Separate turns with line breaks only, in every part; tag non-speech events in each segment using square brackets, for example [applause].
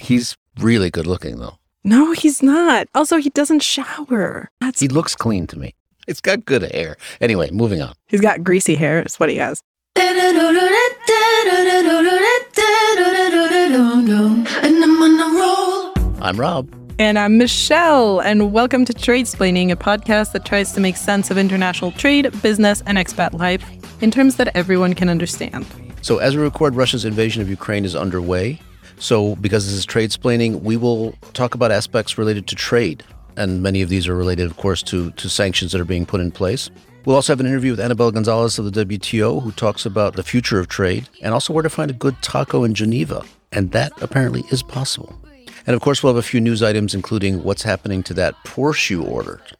He's really good looking, though.
No, he's not. Also, he doesn't shower. That's
He looks clean to me. It's got good hair. Anyway, moving on.
he's got greasy hair. Is what he has.
I'm on a roll.
I'm Rob.
And I'm Michelle, and welcome to Tradesplaining, a podcast that tries to make sense of international trade, business, and expat life in terms that everyone can understand.
So, as we record, Russia's invasion of Ukraine is underway. So, because this is trade splaining, we will talk about aspects related to trade. And many of these are related, of course, to, to sanctions that are being put in place. We'll also have an interview with Annabelle Gonzalez of the WTO, who talks about the future of trade and also where to find a good taco in Geneva. And that apparently is possible. And of course, we'll have a few news items, including what's happening to that Porsche you ordered.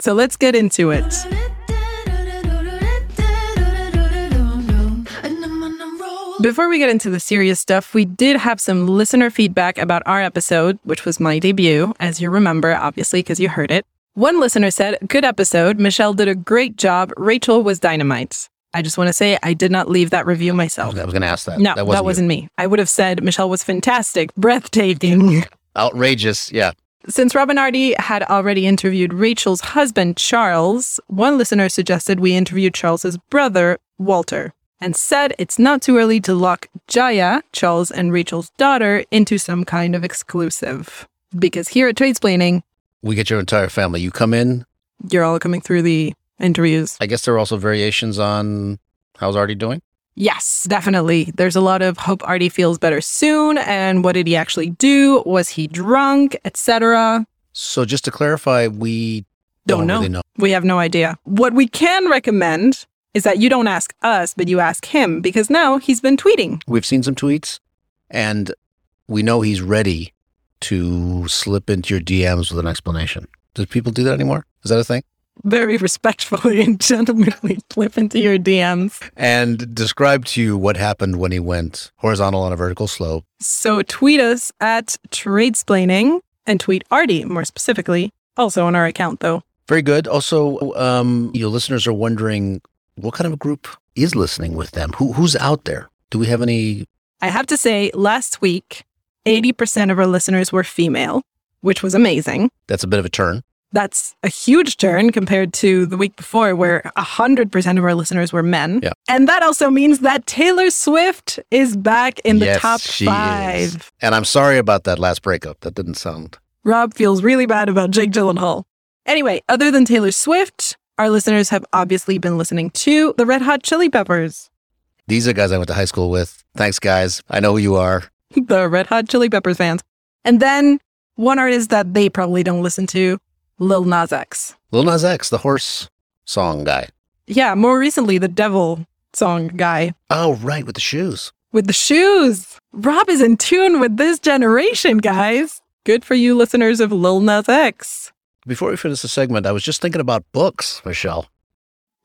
So let's get into it. Before we get into the serious stuff, we did have some listener feedback about our episode, which was my debut, as you remember, obviously, because you heard it. One listener said, Good episode. Michelle did a great job. Rachel was dynamite. I just want to say I did not leave that review myself.
I was going to ask that.
No,
that
that
wasn't,
wasn't, me. I would have said Michelle was fantastic, breathtaking.
outrageous. Yeah.
Since Rob and Artie had already interviewed Rachel's husband, Charles, one listener suggested we interview Charles's brother, Walter, and said it's not too early to lock Jaya, Charles and Rachel's daughter, into some kind of exclusive. Because here at Tradesplaining,
We get your entire family. You come in.
you're all coming through the interviews.
I guess there are also variations on how's Artie doing.
Yes, definitely. There's a lot of hope Artie feels better soon, and what did he actually do? Was he drunk, etc.
So just to clarify, we don't,
Don't know.
really know.
We have no idea. What we can recommend is that you don't ask us, but you ask him because now he's been tweeting.
We've seen some tweets, and we know he's ready to slip into your DMs with an explanation. Do people do that anymore? Is that a thing?
Very respectfully and gentlemanly [laughs] slip into your DMs.
And describe to you what happened when he went horizontal on a vertical slope.
So tweet us at Tradesplaining and tweet Artie more specifically, also on our account though.
Very good. Also, um, your listeners are wondering what kind of a group is listening with them. Who who's out there? Do we have any?
I have to say, last week, 80% of our listeners were female, which was amazing.
That's a bit of a turn.
That's a huge turn compared to the week before, where 100% of our listeners were men.
Yeah.
And that also means that Taylor Swift is back in the
Yes,
top five.
is. And I'm sorry about that last breakup. That didn't sound.
Rob feels really bad about Jake Gyllenhaal. Anyway, other than Taylor Swift, our listeners have obviously been listening to the Red Hot Chili Peppers.
These are guys I went to high school with. Thanks, guys. I know who you are. [laughs]
the Red Hot Chili Peppers fans. And then one artist that they probably don't listen to, Lil Nas X.
Lil Nas X, the horse song guy.
Yeah, more recently, the Devil song guy
Oh, right, with the shoes.
with the shoes. Rob is in tune with this generation, guys. Good for you, listeners of Lil Nas X.
Before we finish the segment, I was just thinking about books, Michelle.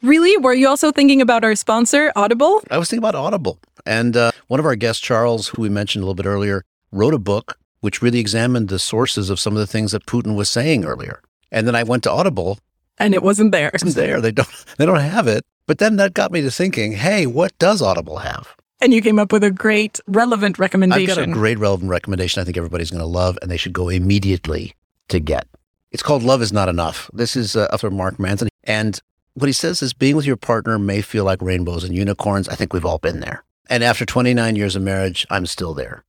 Really? Were you also thinking about our sponsor, Audible?
I was thinking about Audible. And uh, one of our guests, Charles, who we mentioned a little bit earlier, wrote a book which really examined the sources of some of the things that Putin was saying earlier. And then I went to Audible.
And it wasn't there.
It's there. They don't [laughs] they don't have it. But then that got me to thinking, hey, what does Audible have?
And you came up with a great, relevant recommendation.
I've got a great relevant recommendation I think everybody's going to love and they should go immediately to get. It's called Love is Not Enough. This is uh, author Mark Manson. And what he says is being with your partner may feel like rainbows and unicorns. I think we've all been there. And after 29 years of marriage, I'm still there.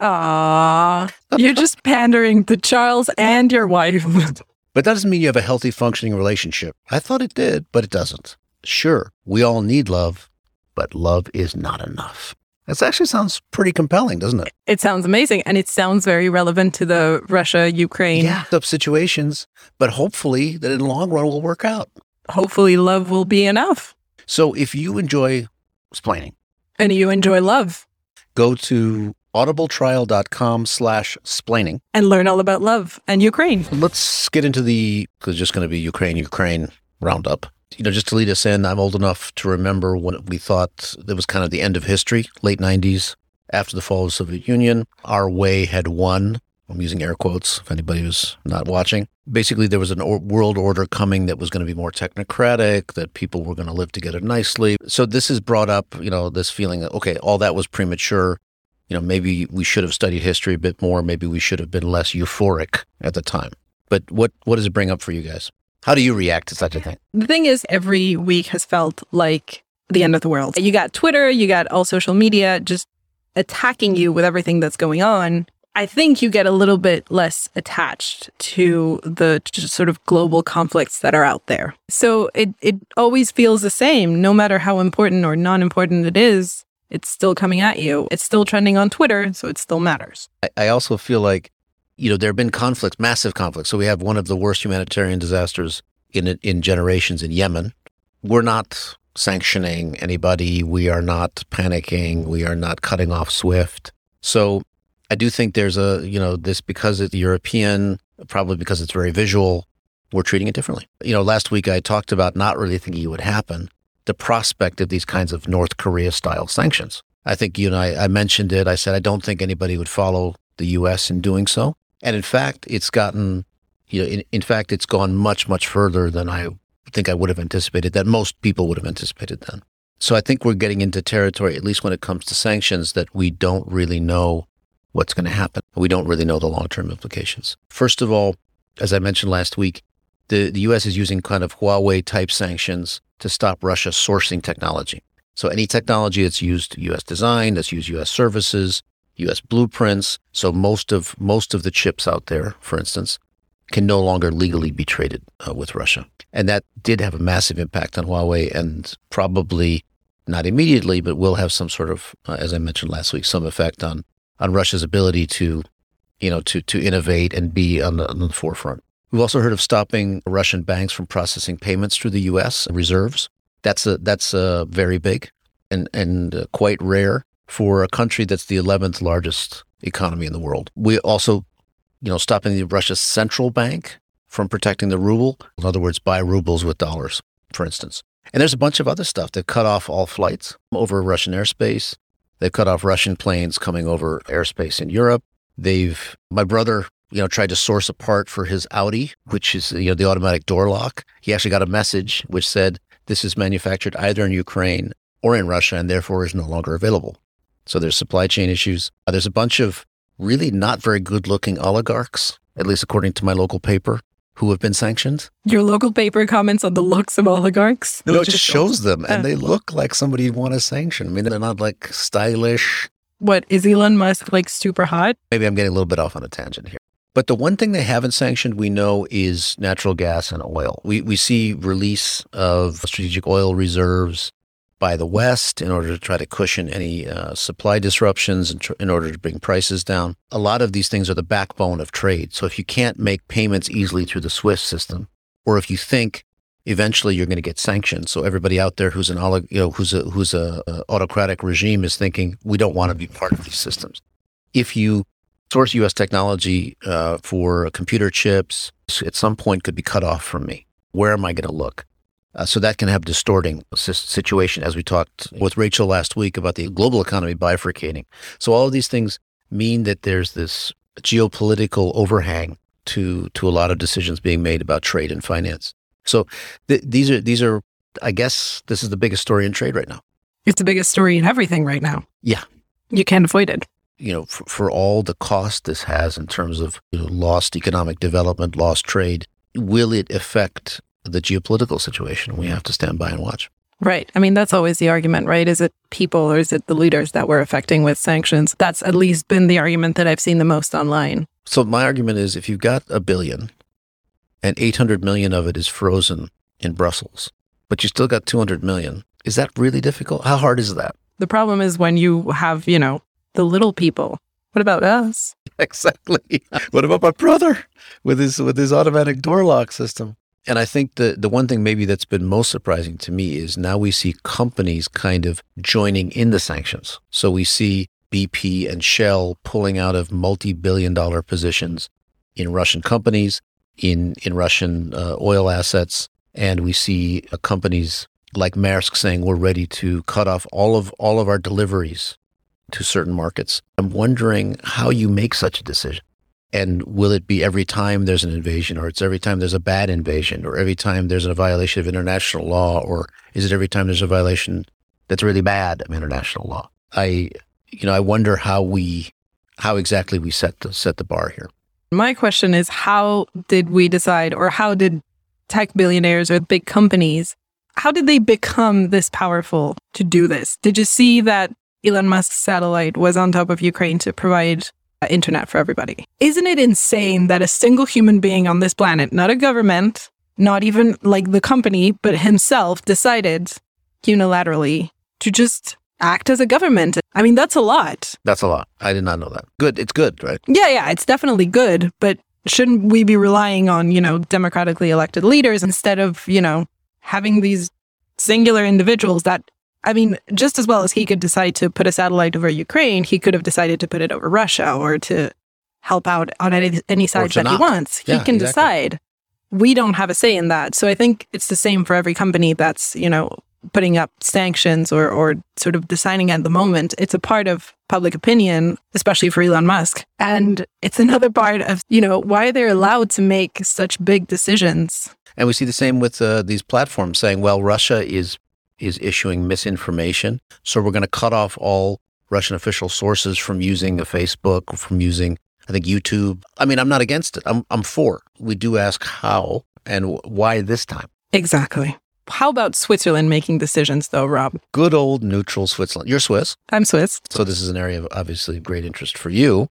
Aww. [laughs] You're just pandering to Charles and your wife. [laughs]
But that doesn't mean you have a healthy, functioning relationship. I thought it did, but it doesn't. Sure, we all need love, but love is not enough. That actually sounds pretty compelling, doesn't it?
It sounds amazing. And it sounds very relevant to the Russia Ukraine.
Yeah. Up situations, but hopefully that in the long run will work out.
Hopefully, love will be enough.
So if you enjoy explaining,
And you enjoy love
go to audibletrial.com slash splaining.
and learn all about love and Ukraine.
Let's get into the, because it's just going to be Ukraine, Ukraine roundup. You know, just to lead us in, I'm old enough to remember when we thought it was kind of the end of history, late 90s. After the fall of the Soviet Union, our way had won. I'm using air quotes if anybody was not watching. Basically, there was a or- world order coming that was going to be more technocratic, that people were going to live together nicely. So this has brought up, you know, this feeling that, okay, all that was premature. you know, maybe we should have studied history a bit more. Maybe we should have been less euphoric at the time. But what, what does it bring up for you guys? How do you react to such a thing?
The thing is, every week has felt like the end of the world. You got Twitter, you got all social media just attacking you with everything that's going on. I think you get a little bit less attached to the sort of global conflicts that are out there. So it, it always feels the same, no matter how important or non important it is. It's still coming at you. It's still trending on Twitter, so it still matters.
I, I also feel like, you know, there have been conflicts, massive conflicts. So we have one of the worst humanitarian disasters in in generations in Yemen. We're not sanctioning anybody. We are not panicking. We are not cutting off SWIFT. So I do think there's a, you know, this because it's European, probably because it's very visual, we're treating it differently. You know, last week I talked about not really thinking it would happen, the prospect of these kinds of North Korea style sanctions. I think you and I, I mentioned it. I said, I don't think anybody would follow the US in doing so. And in fact, it's gotten, you know, in, in fact, it's gone much, much further than I think I would have anticipated, that most people would have anticipated then. So I think we're getting into territory, at least when it comes to sanctions, that we don't really know what's going to happen. We don't really know the long term implications. First of all, as I mentioned last week, the, the US is using kind of Huawei type sanctions to stop Russia sourcing technology. So any technology that's used US design, that's used US services, US blueprints. So most of most of the chips out there, for instance, can no longer legally be traded uh, with Russia. And that did have a massive impact on Huawei and probably not immediately, but will have some sort of, uh, as I mentioned last week, some effect on on Russia's ability to, you know, to to innovate and be on the, on the forefront. We've also heard of stopping Russian banks from processing payments through the U.S. reserves. That's a that's a very big and and uh, quite rare for a country that's the 11th largest economy in the world. We also, you know, stopping the Russia's central bank from protecting the ruble. In other words, buy rubles with dollars, for instance. And there's a bunch of other stuff that cut off all flights over Russian airspace. They've cut off Russian planes coming over airspace in Europe. They've, my brother, you know, tried to source a part for his Audi, which is, you know, the automatic door lock. He actually got a message which said, this is manufactured either in Ukraine or in Russia and therefore is no longer available. So there's supply chain issues. Uh, there's a bunch of really not very good looking oligarchs, at least according to my local paper, who have been sanctioned.
Your local paper comments on the looks of oligarchs.
No, it just shows them and
Uh,
they look like somebody you'd want to sanction. I mean, they're not like stylish.
What is Elon Musk like super hot?
Maybe I'm getting a little bit off on a tangent here. But the one thing they haven't sanctioned, we know, is natural gas and oil. We, we see release of strategic oil reserves by the West in order to try to cushion any uh, supply disruptions and tr- in order to bring prices down. A lot of these things are the backbone of trade. So if you can't make payments easily through the SWIFT system, or if you think eventually you're going to get sanctioned, so everybody out there who's an olig- you know who's a who's a, a autocratic regime is thinking we don't want to be part of these systems. If you source U.S. technology uh, for computer chips, at some point could be cut off from me. Where am I going to look? Uh, so that can have distorting situation, as we talked with Rachel last week about the global economy bifurcating. So all of these things mean that there's this geopolitical overhang to to a lot of decisions being made about trade and finance. So th- these are these are, I guess, this is the biggest story in trade right now.
It's the biggest story in everything right now.
Yeah.
You can't avoid it.
you know, for, for all the cost this has in terms of you know, lost economic development, lost trade, will it affect the geopolitical situation? We have to stand by and watch.
Right. I mean, that's always the argument, right? Is it people or is it the leaders that we're affecting with sanctions? That's at least been the argument that I've seen the most online.
So my argument is if you've got a billion and 800 million of it is frozen in Brussels, but you still got 200 million, is that really difficult? How hard is that?
The problem is when you have, you know, the little people. What about us? [laughs]
Exactly. What about my brother with his with his automatic door lock system? And I think the the one thing maybe that's been most surprising to me is now we see companies kind of joining in the sanctions. So we see BP and Shell pulling out of multi-billion dollar positions in Russian companies, in in Russian uh, oil assets, and we see uh, companies like Maersk saying we're ready to cut off all of all of our deliveries to certain markets. I'm wondering how you make such a decision. And will it be every time there's an invasion, or it's every time there's a bad invasion, or every time there's a violation of international law, or is it every time there's a violation that's really bad of international law? I you know, I wonder how we, how exactly we set the set the bar here.
My question is how did we decide, or how did tech billionaires or big companies, how did they become this powerful to do this? Did you see that Elon Musk's satellite was on top of Ukraine to provide Uh, internet for everybody? Isn't it insane that a single human being on this planet, not a government, not even like the company, but himself decided unilaterally to just act as a government? I mean, that's a lot.
That's a lot. I did not know that. Good. It's good, right?
Yeah, yeah, it's definitely good, but shouldn't we be relying on, you know, democratically elected leaders instead of, you know, having these singular individuals that I mean, just as well as he could decide to put a satellite over Ukraine, he could have decided to put it over Russia or to help out on any, any side that he
not.
wants. He can
exactly.
decide. We don't have a say in that. So I think it's the same for every company that's, you know, putting up sanctions or, or sort of deciding at the moment. It's a part of public opinion, especially for Elon Musk. And it's another part of, you know, why they're allowed to make such big decisions.
And we see the same with uh, these platforms saying, well, Russia is is issuing misinformation, so we're going to cut off all Russian official sources from using a Facebook, from using, I think, YouTube. I mean, I'm not against it. I'm I'm for. We do ask how and why this time.
Exactly. How about Switzerland making decisions, though, Rob?
Good old neutral Switzerland. You're Swiss,
I'm Swiss.
so this is an area of obviously great interest for you.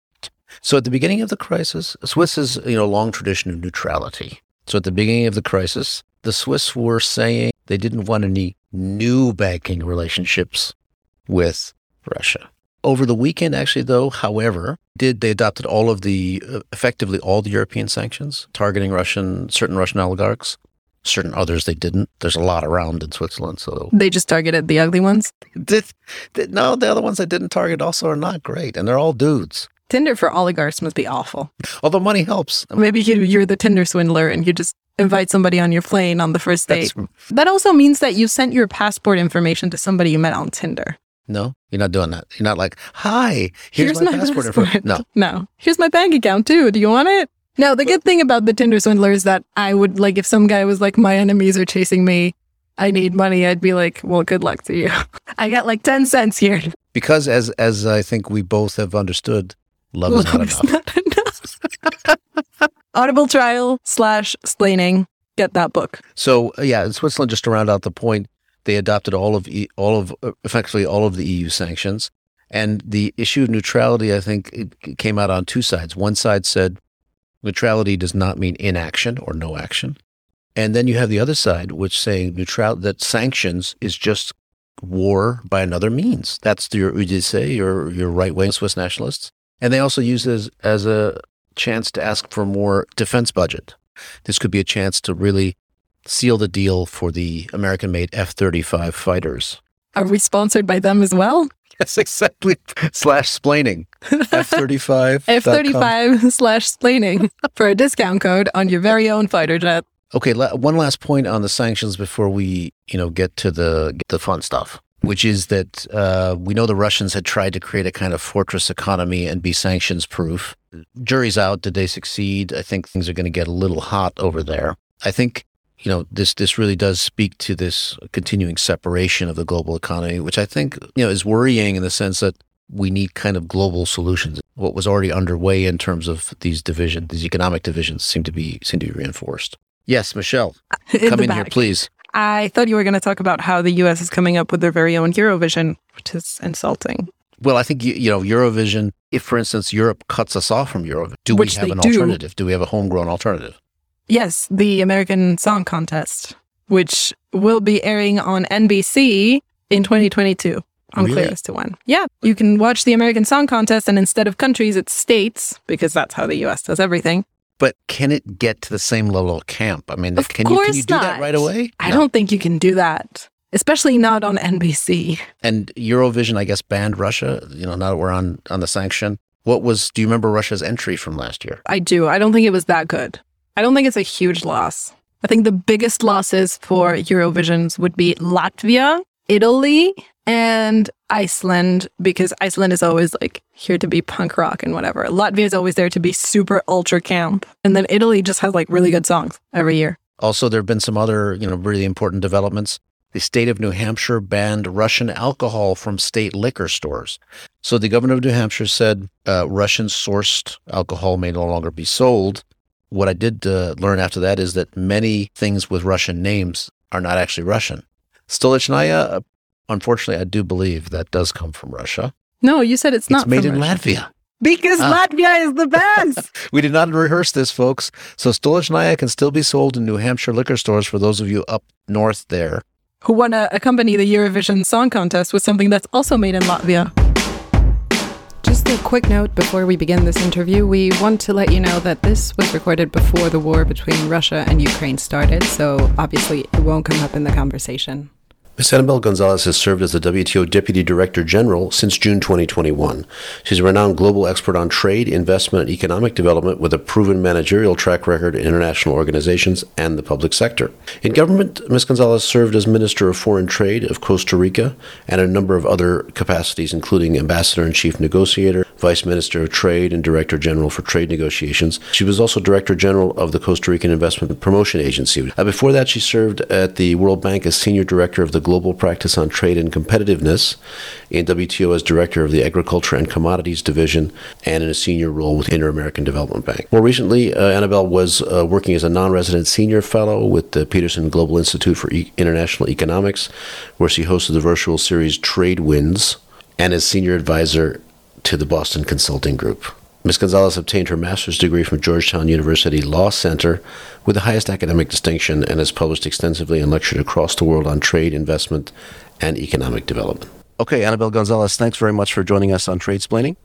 So at the beginning of the crisis, Swiss is you know a long tradition of neutrality. So at the beginning of the crisis, the Swiss were saying they didn't want any new banking relationships with Russia. Over the weekend, actually, though, however, did they adopted all of the uh, effectively all the European sanctions targeting Russian certain Russian oligarchs. Certain others they didn't. There's a lot around in Switzerland, so
They just targeted the ugly ones. [laughs]
did, did, no, the other ones I didn't target also are not great, and they're all dudes.
Tinder for oligarchs must be awful.
Although money helps.
Maybe you, you're the Tinder swindler and you just invite somebody on your plane on the first date.
That's,
That also means that you sent your passport information to somebody you met on Tinder.
no, you're not doing that. You're not like, hi, here's, my, passport. info." No, [laughs]
No. Here's my bank account too. Do you want it? No, the good thing about the Tinder swindler is that I would like if some guy was like, my enemies are chasing me. I need money. I'd be like, well, good luck to you. [laughs] I got like 10 cents here.
because as as I think we both have understood, love is not enough.
not enough. [laughs] Audible trial slash splaining. Get that book.
So uh, yeah, in Switzerland, just to round out the point, they adopted all of e- all of uh, effectively all of the EU sanctions, and the issue of neutrality. I think it it came out on two sides. One side said neutrality does not mean inaction or no action, and then you have the other side, which saying neutral that sanctions is just war by another means. That's your UDC, your your right wing Swiss nationalists, and they also use this as a chance to ask for more defense budget. This could be a chance to really seal the deal for the American made F 35 fighters.
Are we sponsored by them as well? [laughs]
Yes, exactly. Slash splaining. [laughs] F 35.
F35 slash splaining for a discount code on your very own fighter jet.
Okay, la- one last point on the sanctions before we, you know, get to the get the fun stuff, which is that uh, we know the Russians had tried to create a kind of fortress economy and be sanctions proof. Jury's out. Did they succeed? I think things are going to get a little hot over there. I think you know this this really does speak to this continuing separation of the global economy, which I think you know is worrying in the sense that we need kind of global solutions. What was already underway in terms of these divisions, these economic divisions, seem to be seem to be reinforced. Yes, Michelle, [laughs]
In
come in here, please.
I thought you were going to talk about how the US is coming up with their very own Eurovision, which is insulting.
Well, I think you, you know Eurovision. If, for instance, Europe cuts us off from Eurovision, do
Which
we have an
do.
alternative? Do we have a homegrown alternative?
Yes, the American Song Contest, which will be airing on NBC in 2022. Unclear
Really?
as to when. Yeah, you can watch the American Song Contest, and instead of countries, it's states, because that's how the US does everything.
But can it get to the same level of camp? I mean,
Of
can you can you do that right away?
I
No.
don't think you can do that, especially not on NBC.
And Eurovision, I guess, banned Russia. You know, now that we're on on the sanction, what was? Do you remember Russia's entry from last year?
I do. I don't think it was that good. I don't think it's a huge loss. I think the biggest losses for Eurovisions would be Latvia, Italy, and Iceland, because Iceland is always like here to be punk rock and whatever. Latvia is always there to be super ultra camp. And then Italy just has like really good songs every year.
Also, there have been some other, you know, really important developments. the state of New Hampshire banned Russian alcohol from state liquor stores. So the governor of New Hampshire said uh, Russian sourced alcohol may no longer be sold. What I did uh, learn after that is that many things with Russian names are not actually Russian. Stolichnaya, uh, unfortunately, I do believe that does come from Russia.
No, you said it's not
it's made
from
in
Russia.
Latvia.
Because
Ah.
Latvia is the best. [laughs]
We did not rehearse this, folks. So Stolichnaya can still be sold in New Hampshire liquor stores for those of you up north there.
Who want to accompany the Eurovision Song Contest with something that's also made in Latvia? Just a quick note before we begin this interview. We want to let you know that this was recorded before the war between Russia and Ukraine started, so obviously it won't come up in the conversation.
Ms. Annabelle Gonzalez has served as the WTO Deputy Director General since June 2021. She's a renowned global expert on trade, investment, and economic development with a proven managerial track record in international organizations and the public sector. In government, Ms. Gonzalez served as Minister of Foreign Trade of Costa Rica and a number of other capacities, including Ambassador and Chief Negotiator, Vice Minister of Trade, and Director General for Trade Negotiations. She was also Director General of the Costa Rican Investment Promotion Agency. Uh, before that, she served at the World Bank as Senior Director of the Global Practice on Trade and Competitiveness, in WTO as Director of the Agriculture and Commodities Division, and in a senior role with Inter American Development Bank. More recently, uh, Annabelle was uh, working as a non resident senior fellow with the Peterson Global Institute for e- International Economics, where she hosted the virtual series Trade Winds, and as senior advisor to the Boston Consulting Group. Ms. Gonzalez obtained her master's degree from Georgetown University Law Center with the highest academic distinction and has published extensively and lectured across the world on trade, investment, and economic development. Okay, Annabelle Gonzalez, thanks very much for joining us on Trade Splaining.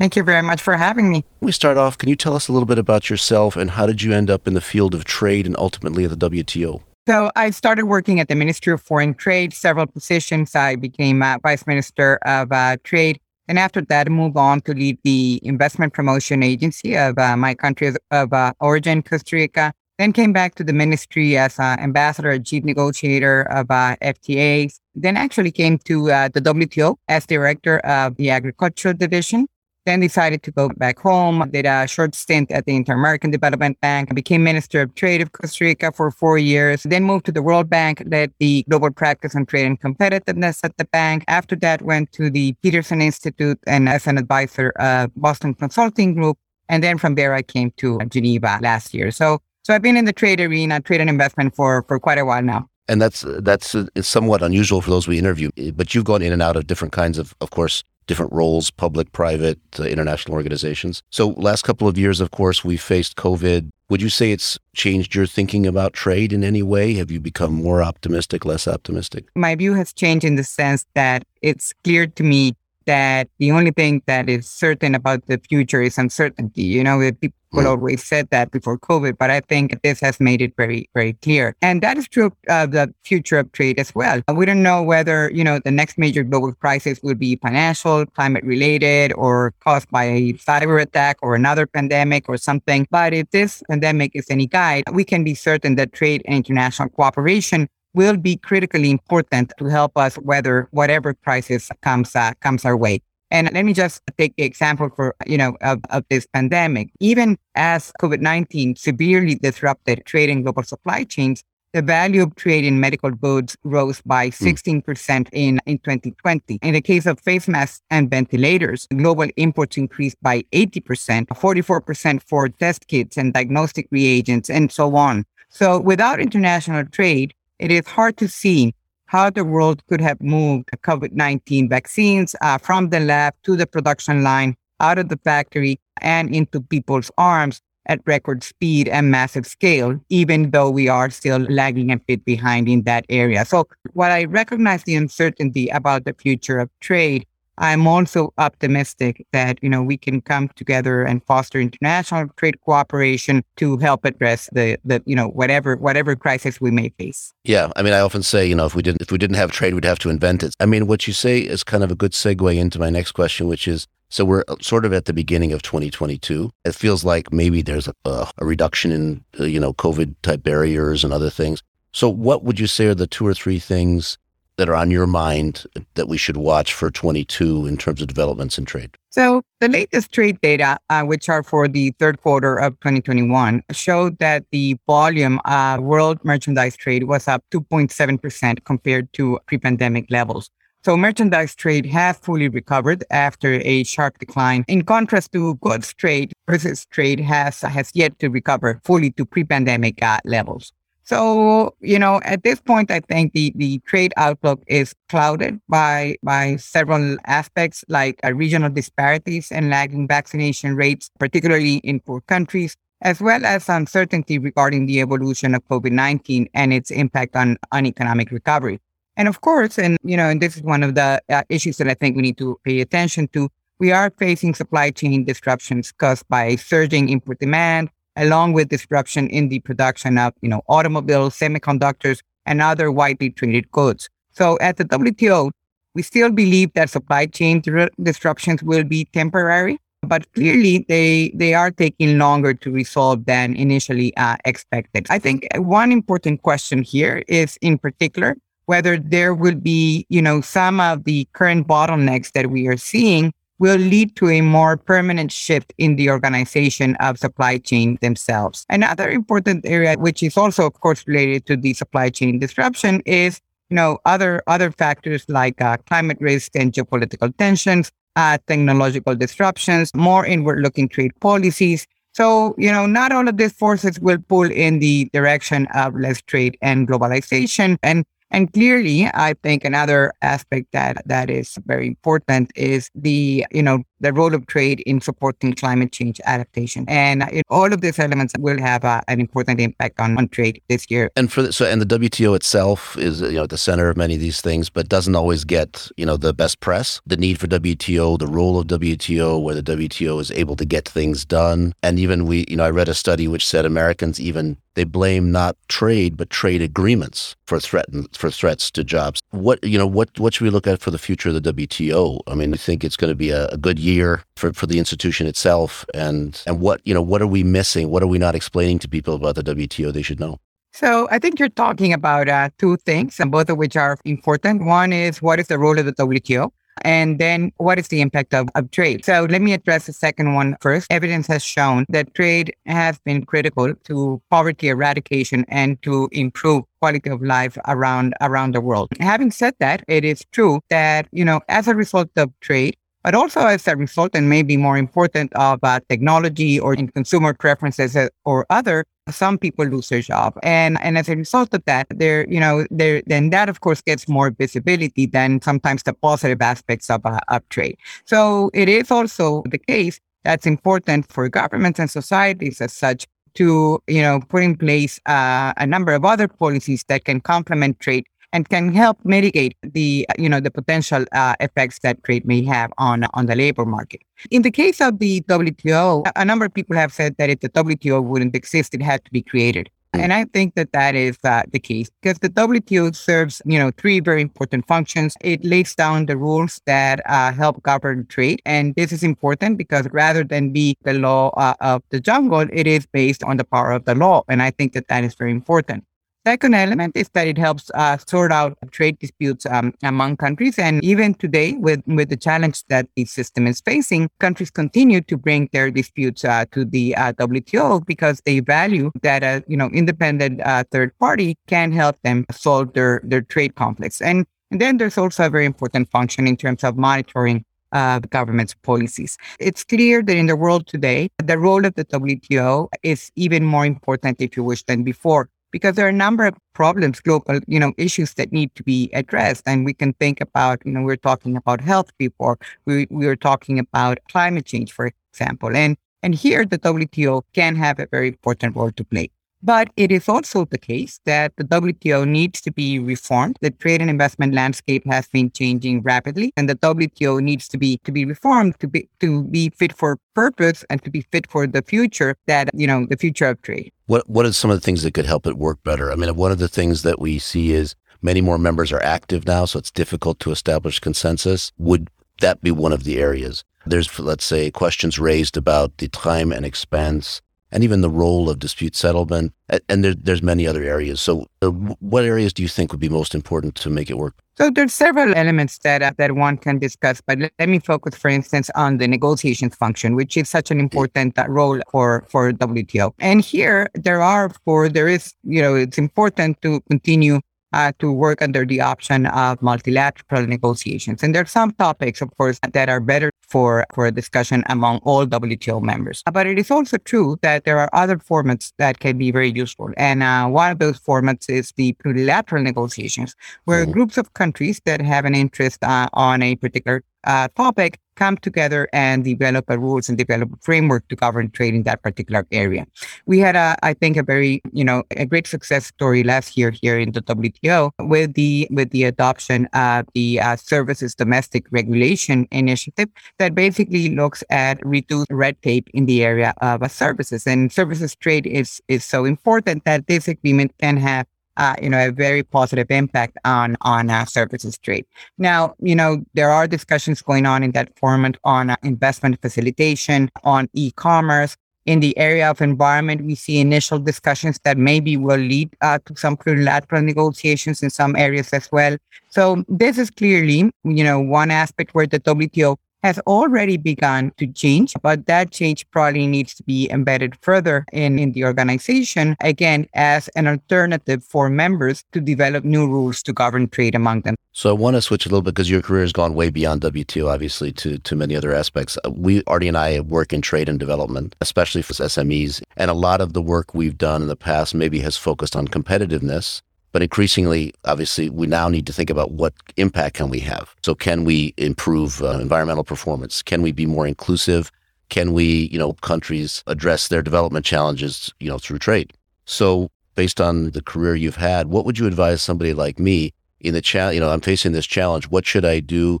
Thank you very much for having me.
We start off, can you tell us a little bit about yourself and how did you end up in the field of trade and ultimately at the WTO?
So I started working at the Ministry of Foreign Trade, several positions. I became uh, Vice Minister of uh, Trade. And after that, moved on to lead the investment promotion agency of uh, my country of- of uh, origin, Costa Rica. Then came back to the ministry as uh, ambassador chief negotiator of uh, FTAs. Then actually came to uh, the WTO as director of the agricultural division. Then decided to go back home. Did a short stint at the Inter-American Development Bank. Became Minister of Trade of Costa Rica for four years. Then moved to the World Bank. Led the global practice on trade and competitiveness at the bank. After that, went to the Peterson Institute and as an advisor of Boston Consulting Group. And then from there, I came to Geneva last year. So, so I've been in the trade arena, trade and investment for for quite a while now.
And that's that's uh, somewhat unusual for those we interview, but you've gone in and out of different kinds of, of course, different roles, public, private, uh, international organizations. So last couple of years, of course, we faced COVID. Would you say it's changed your thinking about trade in any way? Have you become more optimistic, less optimistic?
my view has changed in the sense that it's clear to me that the only thing that is certain about the future is uncertainty. You know, people
Mm.
always said that before COVID, but I think this has made it very, very clear. And that is true of the future of trade as well. We don't know whether, you know, the next major global crisis will be financial, climate related, or caused by a cyber attack or another pandemic or something. But if this pandemic is any guide, we can be certain that trade and international cooperation will be critically important to help us weather whatever crisis comes uh, comes our way. And let me just take the example for you know of, of this pandemic. Even as COVID nineteen severely disrupted trade and global supply chains, the value of trade in medical goods rose by 16% in, in 2020. In the case of face masks and ventilators, global imports increased by 80%, 44% for test kits and diagnostic reagents, and so on. So without international trade, it is hard to see how the world could have moved COVID 19 vaccines uh, from the lab to the production line, out of the factory, and into people's arms at record speed and massive scale, even though we are still lagging a bit behind in that area. So, while I recognize the uncertainty about the future of trade, I'm also optimistic that you know we can come together and foster international trade cooperation to help address the the you know whatever whatever crisis we may face.
Yeah, I mean, I often say, you know, if we didn't if we didn't have trade, we'd have to invent it. I mean, what you say is kind of a good segue into my next question, which is, so we're uh, sort of at the beginning of 2022. It feels like maybe there's a, a, a reduction in, uh, you know, COVID type barriers and other things. So, what would you say are the two or three things that are on your mind that we should watch for 22 in terms of developments in trade?
So the latest trade data, uh, which are for the third quarter of 2021, showed that the volume of world merchandise trade was up 2.7% compared to pre-pandemic levels. So merchandise trade has fully recovered after a sharp decline. In contrast to goods trade, services trade has has yet to recover fully to pre-pandemic uh, levels. So, you know, at this point, I think the, the trade outlook is clouded by, by several aspects like uh, regional disparities and lagging vaccination rates, particularly in poor countries, as well as uncertainty regarding the evolution of COVID-19 and its impact on, on economic recovery. And of course, and, you know, and this is one of the uh, issues that I think we need to pay attention to, we are facing supply chain disruptions caused by surging import demand, along with disruption in the production of, you know, automobiles, semiconductors, and other widely traded goods. So at the WTO, we still believe that supply chain disruptions will be temporary, but clearly they they are taking longer to resolve than initially uh, expected. I think one important question here is, in particular, whether there will be, you know, some of the current bottlenecks that we are seeing will lead to a more permanent shift in the organization of supply chain themselves. Another important area, which is also, of course, related to the supply chain disruption, is you know other other factors like uh, climate risk and geopolitical tensions, uh, technological disruptions, more inward-looking trade policies. So you know, not all of these forces will pull in the direction of less trade and globalization, and and clearly, I think another aspect that that is very important is the you know the role of trade in supporting climate change adaptation, and it, all of these elements will have uh, an important impact on, on trade this year.
And for the, so, and the WTO itself is you know at the center of many of these things, but doesn't always get you know the best press. The need for WTO, the role of WTO, where the WTO is able to get things done, and even we you know I read a study which said Americans even they blame not trade but trade agreements for threaten for threats to jobs. What you know what what should we look at for the future of the WTO? I mean, I think it's going to be a, a good year for, for the institution itself, and and what you know what are we missing? What are we not explaining to people about the WTO they should know?
So I think you're talking about uh, two things, and both of which are important. One is what is the role of the WTO, and then what is the impact of, of trade? So let me address the second one first. Evidence has shown that trade has been critical to poverty eradication and to improve quality of life around around the world. Having said that, it is true that, you know, as a result of trade, but also as a result, and maybe more important, of uh, technology or in consumer preferences uh, or other, some people lose their job. And and as a result of that, there, you know, there then that of course gets more visibility than sometimes the positive aspects of uh, of trade. So it is also the case that's important for governments and societies as such to you know put in place uh, a number of other policies that can complement trade and can help mitigate the you know the potential uh, effects that trade may have on on the labor market. In the case of the WTO, a number of people have said that if the WTO wouldn't exist, it had to be created. Hmm. And I think that that is uh, the case because the WTO serves, you know, three very important functions. It lays down the rules that uh, help govern trade, and this is important because rather than be the law uh, of the jungle, it is based on the power of the law, and I think that that is very important. Second element is that it helps uh, sort out trade disputes um, among countries. And even today, with, with the challenge that the system is facing, countries continue to bring their disputes uh, to the uh, WTO because they value that a you know independent uh, third party can help them solve their, their trade conflicts. And, and then there's also a very important function in terms of monitoring uh, government's policies. It's clear that in the world today, the role of the WTO is even more important, if you wish, than before because there are a number of problems, global, you know, issues that need to be addressed. And we can think about, you know, we are talking about health before, we, we were talking about climate change, for example. And and here the WTO can have a very important role to play. But it is also the case that the WTO needs to be reformed. The trade and investment landscape has been changing rapidly, and the WTO needs to be to be reformed to be to be fit for purpose and to be fit for the future that you know the future of trade.
What what are some of the things that could help it work better? I mean, one of the things that we see is many more members are active now, so it's difficult to establish consensus. Would that be one of the areas? There's, let's say, questions raised about the time and expense
and even the role of dispute settlement. And there, there's many other areas. So, uh, what areas do you think would be most important to make it work?
So there's several elements that uh, that one can discuss, but let, let, me focus, for instance, on the negotiations function, which is such an important uh, role for for WTO. And here there are, for there is, you know, it's important to continue uh, to work under the option of multilateral negotiations. And there are some topics, of course, that are better for, for a discussion among all WTO members. But it is also true that there are other formats that can be very useful. And uh, one of those formats is the plurilateral negotiations, where mm-hmm. groups of countries that have an interest uh, on a particular uh, topic come together and develop a rules and develop a framework to govern trade in that particular area. We had a, I think, a very, you know, a great success story last year here in the WTO with the with the adoption of the uh, Services Domestic Regulation Initiative that basically looks at reduced red tape in the area of services. And services trade is is so important that this agreement can have uh, you know, a very positive impact on on uh, services trade. Now, you know, there are discussions going on in that format on uh, investment facilitation, on e-commerce. In the area of environment, we see initial discussions that maybe will lead uh, to some plurilateral negotiations in some areas as well. So this is clearly, you know, one aspect where the WTO has already begun to change, but that change probably needs to be embedded further in, in the organization, again, as an alternative for members to develop new rules to govern trade among them.
So I want to switch a little bit because your career has gone way beyond WTO, obviously, to, to many other aspects. Uh, we, Artie and I, work in trade and development, especially for SMEs. And a lot of the work we've done in the past maybe has focused on competitiveness but increasingly, obviously, we now need to think about what impact can we have. So, can we improve uh, environmental performance? Can we be more inclusive? Can we, you know, countries address their development challenges, you know, through trade? So, based on the career you've had, what would you advise somebody like me in the challenge? You know, I'm facing this challenge. What should I do?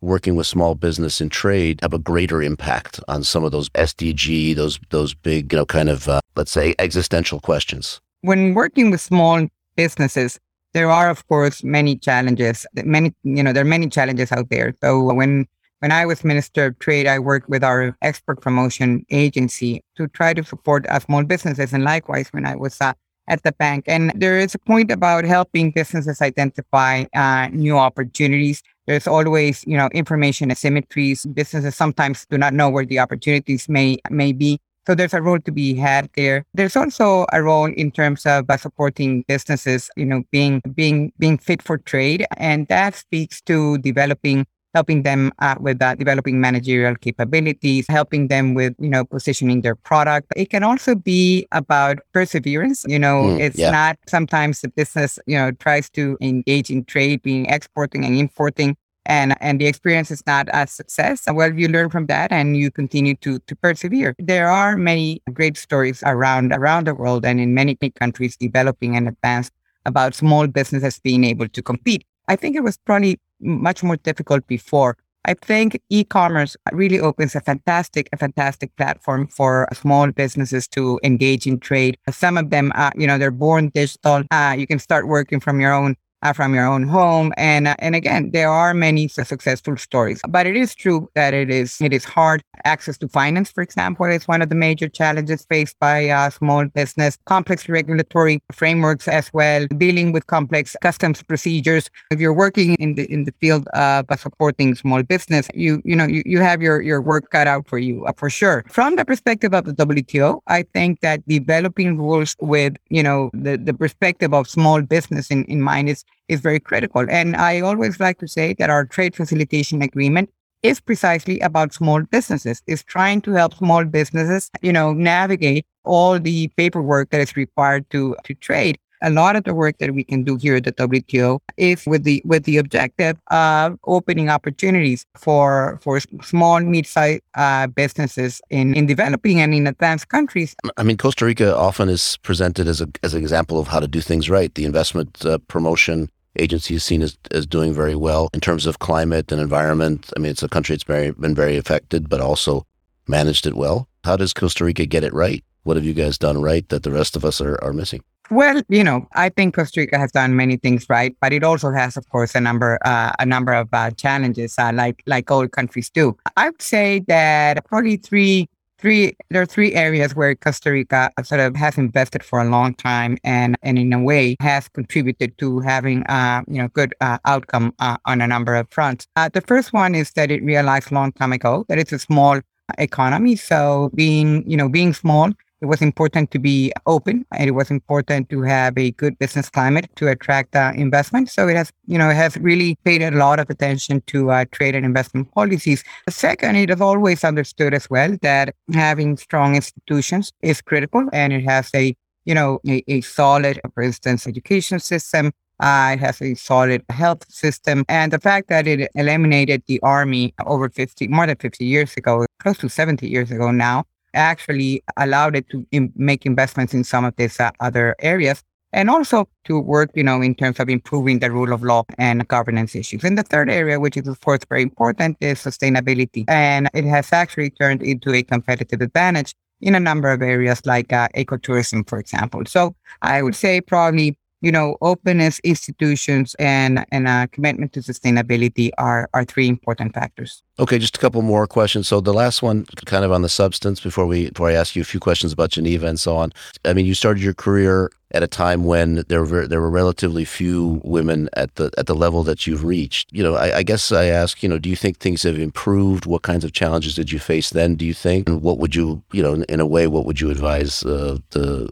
Working with small business and trade have a greater impact on some of those SDG, those those big, you know, kind of uh, let's say existential questions.
When working with small businesses, there are of course many challenges. Many, you know, there are many challenges out there. So when when I was Minister of Trade, I worked with our export promotion agency to try to support small businesses, and likewise when I was uh, at the bank. And there is a point about helping businesses identify uh, new opportunities. There's always, you know, information asymmetries. Businesses sometimes do not know where the opportunities may may be. So there's a role to be had there. There's also a role in terms of uh, supporting businesses, you know, being being being fit for trade, and that speaks to developing helping them uh, with uh, developing managerial capabilities, helping them with, you know, positioning their product. It can also be about perseverance. You know, mm, it's yeah. not sometimes the business, you know, tries to engage in trade, being exporting and importing and and the experience is not a success. Well you learn from that? And you continue to to persevere. There are many great stories around around the world and in many countries developing and advanced about small businesses being able to compete. I think it was probably much more difficult before. I think e-commerce really opens a fantastic, a fantastic platform for small businesses to engage in trade. Some of them, uh, you know, they're born digital. Uh, you can start working from your own uh, from your own home. And uh, and again, there are many successful stories, but it is true that it is it is hard. Access to finance, for example, is one of the major challenges faced by uh, small business. Complex regulatory frameworks as well, dealing with complex customs procedures. If you're working in the in the field of supporting small business, you you know you, you have your your work cut out for you uh, for sure. From the perspective of the WTO, I think that developing rules with you know the the perspective of small business in in mind is is very critical. And I always like to say that our trade facilitation agreement is precisely about small businesses, is trying to help small businesses, you know, navigate all the paperwork that is required to, to trade a lot of the work that we can do here at the WTO is with the with the objective of opening opportunities for for small mid-sized uh, businesses in, in developing and in advanced countries.
I mean, Costa Rica often is presented as a as an example of how to do things right. The investment uh, promotion agency is seen as, as doing very well in terms of climate and environment. I mean, it's a country that's very, been very affected, but also managed it well. How does Costa Rica get it right? What have you guys done right that the rest of us are, are missing?
Well, you know, I think Costa Rica has done many things right, but it also has, of course, a number uh, a number of uh, challenges, uh, like like all countries do. I would say that probably three three there are three areas where Costa Rica sort of has invested for a long time and and in a way has contributed to having uh, you know good uh, outcome uh, on a number of fronts. Uh, the first one is that it realized long time ago that it's a small economy. So being you know being small it was important to be open and it was important to have a good business climate to attract uh, investment. So it has, you know, it has really paid a lot of attention to uh, trade and investment policies. Second, it has always understood as well that having strong institutions is critical and it has a, you know, a, a solid, for instance, education system. Uh, it has a solid health system. And the fact that it eliminated the army over 50, more than 50 years ago, close to 70 years ago now, actually allowed it to Im- make investments in some of these uh, other areas and also to work, you know, in terms of improving the rule of law and governance issues. And the third area, which is of course very important, is sustainability. And it has actually turned into a competitive advantage in a number of areas like uh, ecotourism, for example. So I would say probably you know, openness, institutions, and and a commitment to sustainability are are three important factors.
Okay, just a couple more questions. So the last one, kind of on the substance, before we before I ask you a few questions about Geneva and so on. I mean, you started your career at a time when there were there were relatively few women at the at the level that you've reached. You know, I, I guess I ask, you know, do you think things have improved? What kinds of challenges did you face then? Do you think, and what would you, you know, in, in a way, what would you advise uh, the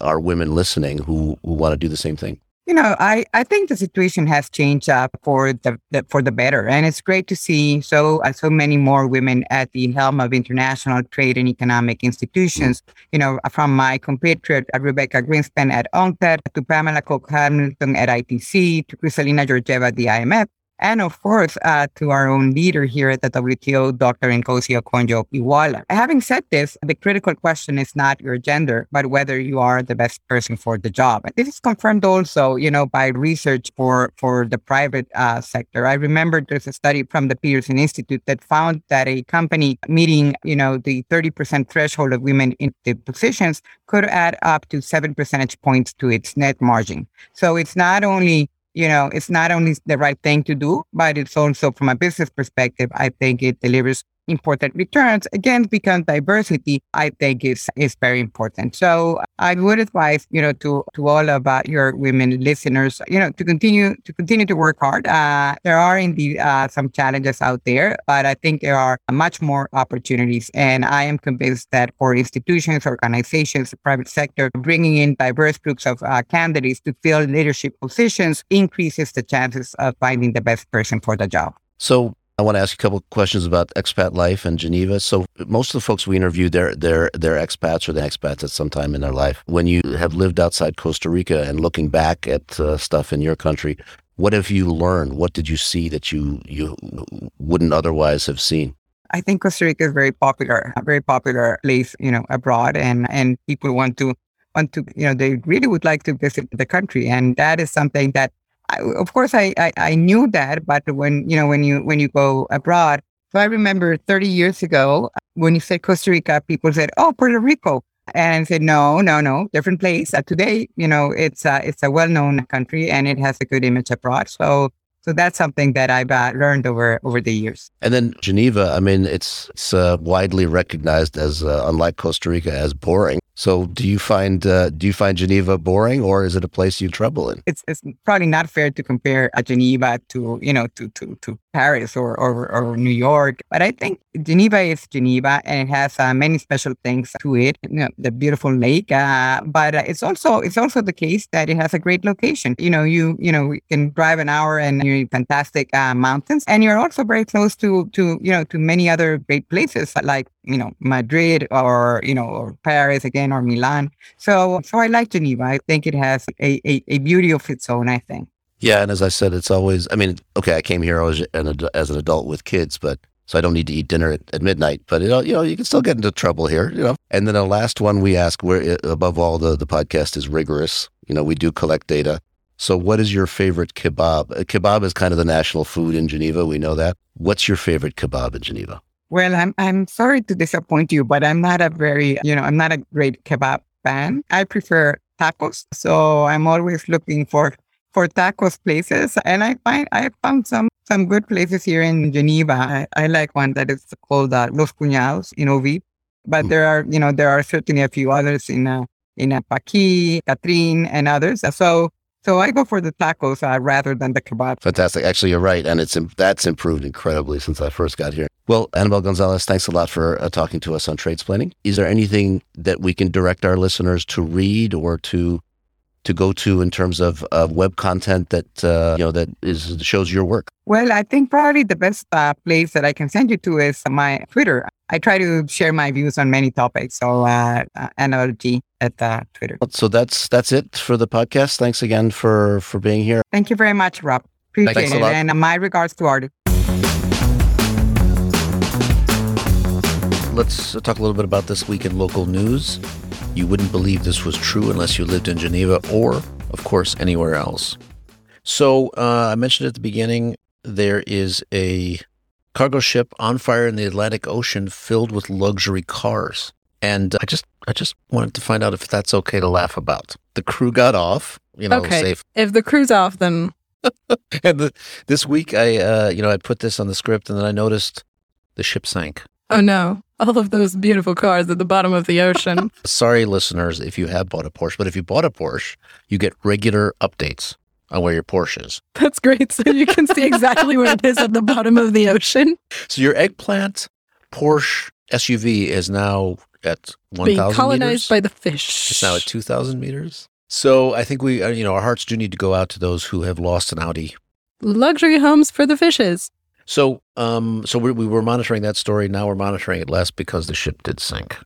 are women listening who, who want to do the same thing?
You know, I, I think the situation has changed uh, for the, the, for the better, and it's great to see so uh, so many more women at the helm of international trade and economic institutions. You know, from my compatriot uh, Rebeca Grynspan at UNCTAD to Pamela Coke-Hamilton at ITC to Kristalina Georgieva at the IMF and of course, uh, to our own leader here at the WTO, Dr. Ngozi Okonjo-Iweala. Having said this, the critical question is not your gender, but whether you are the best person for the job. And this is confirmed also, you know, by research for, for the private uh, sector. I remember there's a study from the Peterson Institute that found that a company meeting, you know, the 30% threshold of women in the positions could add up to seven percentage points to its net margin. So it's not only you know, it's not only the right thing to do, but it's also from a business perspective, I think it delivers important returns. Again, because diversity, I think is is very important. So I would advise, you know, to to all of uh, your women listeners, you know, to continue to continue to work hard. Uh, there are indeed uh, some challenges out there, but I think there are much more opportunities. And I am convinced that for institutions, organizations, the private sector, bringing in diverse groups of uh, candidates to fill leadership positions increases the chances of finding the best person for the job.
So I want to ask you a couple questions about expat life in Geneva. So most of the folks we interview, they're they're they're expats or the expats at some time in their life. When you have lived outside Costa Rica and looking back at uh, stuff in your country, what have you learned? What did you see that you you wouldn't otherwise have seen?
I think Costa Rica is very popular, a very popular place, you know, abroad, and and people want to want to, you know, they really would like to visit the country, and that is something that I, of course, I, I, I knew that, but when you know when you when you go abroad, so I remember 30 years ago when you said Costa Rica, people said, "Oh, Puerto Rico," and said, "No, no, no, different place." Uh, today, you know, it's uh, it's a well-known country and it has a good image abroad. So so that's something that I've uh, learned over over the years.
And then Geneva, I mean, it's it's uh, widely recognized as, uh, unlike Costa Rica, as boring. So, do you find uh, do you find Geneva boring, or is it a place you trouble in?
It's it's probably not fair to compare a Geneva to you know to to to Paris or or, or New York, but I think Geneva is Geneva, and it has uh, many special things to it. You know, the beautiful lake, uh, but uh, it's also it's also the case that it has a great location. You know, you you know you can drive an hour and you're fantastic uh, mountains, and you're also very close to to you know to many other great places like you know Madrid or you know or Paris again or Milan. So so I like Geneva. I think it has a, a, a beauty of its own. I think.
Yeah, and as I said, it's always. I mean, okay, I came here as an, as an adult with kids, but so I don't need to eat dinner at, at, midnight. But you know, you know, you can still get into trouble here. You know, and then the last one we ask, where above all, the the podcast is rigorous. You know, we do collect data. So, what is your favorite kebab? Kebab is kind of the national food in Geneva. We know that. What's your favorite kebab in Geneva?
Well, I'm I'm sorry to disappoint you, but I'm not a very, you know, I'm not a great kebab fan. I prefer tacos. So I'm always looking for for tacos places. And I find I found some some good places here in Geneva. I, I like one that is called uh, Los Cuñados in Eaux-Vives. but there are, you know, there are certainly a few others in uh, in Pâquis, Catrin, and others. So so I go for the tacos uh, rather than the kebab.
Fantastic. Actually, you're right, and it's that's improved incredibly since I first got here. Well, Anabel González, thanks a lot for uh, talking to us on Tradesplaining. Is there anything that we can direct our listeners to read or to to go to in terms of, of web content that uh, you know that is shows your work?
Well, I think probably the best uh, place that I can send you to is my Twitter. I try to share my views on many topics. So, uh, uh, NLG at uh, Twitter.
So that's that's it for the podcast. Thanks again for for being here.
Thank you very much, Rob. Appreciate
Thanks
it. And my regards to Artie.
Let's talk a little bit about this week in local news. You wouldn't believe this was true unless you lived in Geneva or, of course, anywhere else. So uh, I mentioned at the beginning there is a cargo ship on fire in the Atlantic Ocean filled with luxury cars, and I just I just wanted to find out if that's okay to laugh about. The crew got off, you know,
Okay.
safe
If the crew's off, then [laughs]
and the, this week I uh, you know I put this on the script and then I noticed the ship sank.
oh no, all of those beautiful cars at the bottom of the ocean. [laughs]
Sorry, listeners, if you have bought a Porsche, but if you bought a Porsche, you get regular updates on where your Porsche is.
That's great. So you can see exactly where it is at the bottom of the ocean,
So your eggplant Porsche SUV is now at one
being
thousand
colonized by the fish.
it's now at two thousand meters. So I think we, uh, you know, our hearts do need to go out to those who have lost an Audi.
luxury homes for the fishes.
So, um, so we, we were monitoring that story. Now we're monitoring it less because the ship did sink.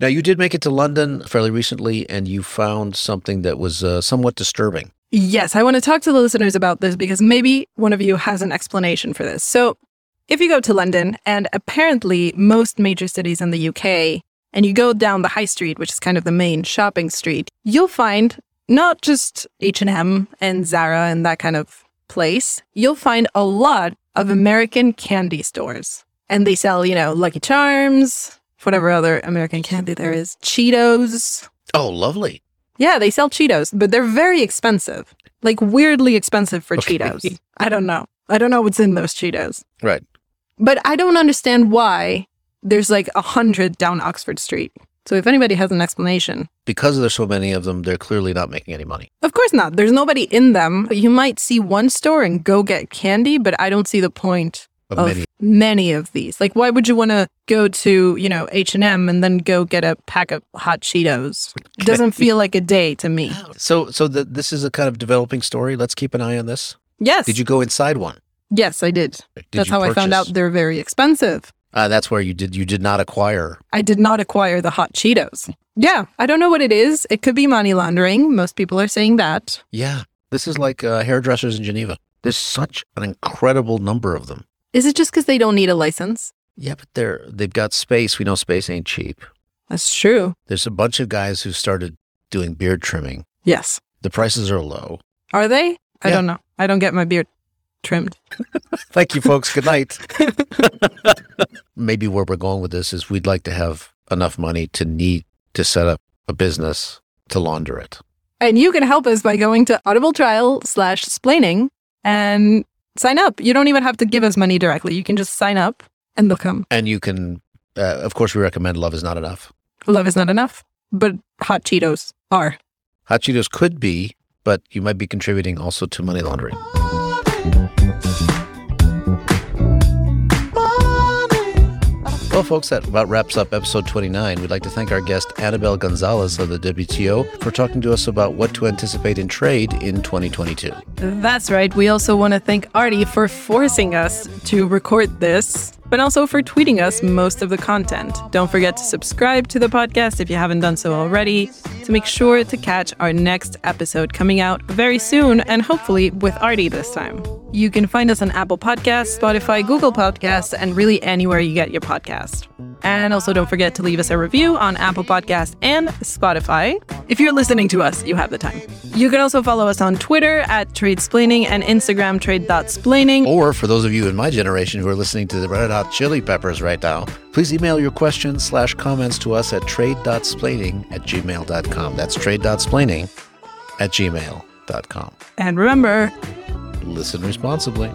Now you did make it to London fairly recently, and you found something that was uh, somewhat disturbing.
Yes, I want to talk to the listeners about this because maybe one of you has an explanation for this. So, if you go to London, and apparently most major cities in the UK, and you go down the high street, which is kind of the main shopping street, you'll find not just H&M and Zara and that kind of place. You'll find a lot of American candy stores. And they sell, you know, Lucky Charms, whatever other American candy there is, Cheetos,
Oh, lovely!
Yeah, they sell Cheetos, but they're very expensive. Like weirdly expensive for
Okay.
Cheetos. I don't know. I don't know what's in those Cheetos.
Right.
But I don't understand why there's like a hundred down Oxford Street. So if anybody has an explanation,
Because there's so many of them, they're clearly not making any money.
of course not. There's nobody in them. You might see one store and go get candy, but I don't see the point
Of
of
many.
many of these. Like, why would you want to go to you know H and M and then go get a pack of hot Cheetos? It doesn't feel like a day to me.
So, so the, this is a kind of developing story. Let's keep an eye on this.
Yes.
Did you go inside one?
Yes, I did.
Did
That's how I found out they're very expensive.
Uh, that's where you did. You did not acquire.
I did not acquire the hot Cheetos. Yeah, I don't know what it is. It could be money laundering. Most people are saying that.
Yeah, this is like uh, hairdressers in Geneva. There's such an incredible number of them.
Is it just because they don't need a license?
Yeah, but they're they've got space. We know space ain't cheap.
That's true.
There's a bunch of guys who started doing beard trimming.
Yes.
The prices are low.
Are they? I
Yeah.
don't know. I don't get my beard trimmed. [laughs]
Thank you, folks. Good night. [laughs] Maybe where we're going with this is we'd like to have enough money to need to set up a business to launder it.
And you can help us by going to Audible Trial slash splaining and sign up. You don't even have to give us money directly. You can just sign up and they'll come.
And you can, uh, of course, we recommend Love is Not Enough.
Love is not enough, but hot Cheetos are.
Hot Cheetos could be, but you might be contributing also to money laundering. Well, folks, that about wraps up episode 29. We'd like to thank our guest, Anabel González of the WTO, for talking to us about what to anticipate in trade in 2022.
That's right. We also want to thank Artie for forcing us to record this, but also for tweeting us most of the content. Don't forget to subscribe to the podcast if you haven't done so already to make sure to catch our next episode coming out very soon and hopefully with Artie this time. You can find us on Apple Podcasts, Spotify, Google Podcasts, and really anywhere you get your podcast. And also don't forget to leave us a review on Apple Podcasts and Spotify. If you're listening to us, you have the time. You can also follow us on Twitter at Tradesplaining and Instagram trade.splaining.
Or for those of you in my generation who are listening to the Red Hot Chili Peppers right now, please email your questions slash comments to us at trade.splaining at gmail.com. That's trade.splaining at gmail.com.
And remember,
Listen responsibly.